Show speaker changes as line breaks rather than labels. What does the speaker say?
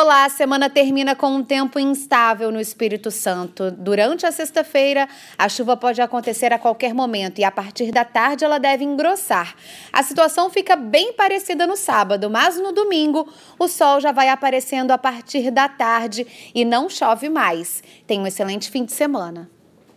Olá, a semana termina com um tempo instável no Espírito Santo. Durante a sexta-feira, a chuva pode acontecer a qualquer momento e a partir da tarde ela deve engrossar. A situação fica bem parecida no sábado, mas no domingo o sol já vai aparecendo a partir da tarde e não chove mais. Tenha um excelente fim de semana.